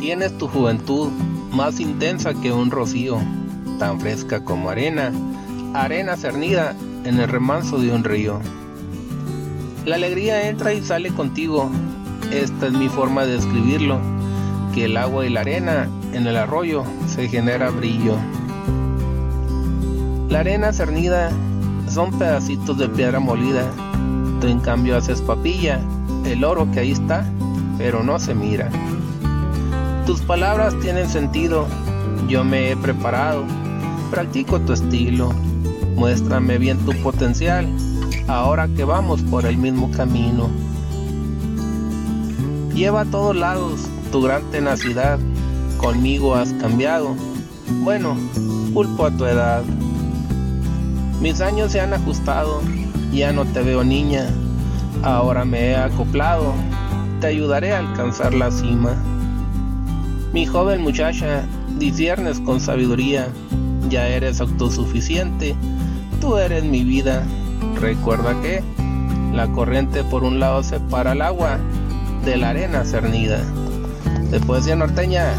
Tienes tu juventud más intensa que un rocío, tan fresca como arena, arena cernida en el remanso de un río. La alegría entra y sale contigo, esta es mi forma de describirlo, que el agua y la arena en el arroyo se genera brillo. La arena cernida son pedacitos de piedra molida, tú en cambio haces papilla, el oro que ahí está, pero no se mira. Tus palabras tienen sentido, yo me he preparado, practico tu estilo, muéstrame bien tu potencial, ahora que vamos por el mismo camino. Lleva a todos lados tu gran tenacidad, conmigo has cambiado, bueno, culpo a tu edad. Mis años se han ajustado, ya no te veo niña, ahora me he acoplado, te ayudaré a alcanzar la cima. Mi joven muchacha, disiernes con sabiduría, ya eres autosuficiente, tú eres mi vida. Recuerda que la corriente por un lado separa el agua de la arena cernida. De poesía norteña,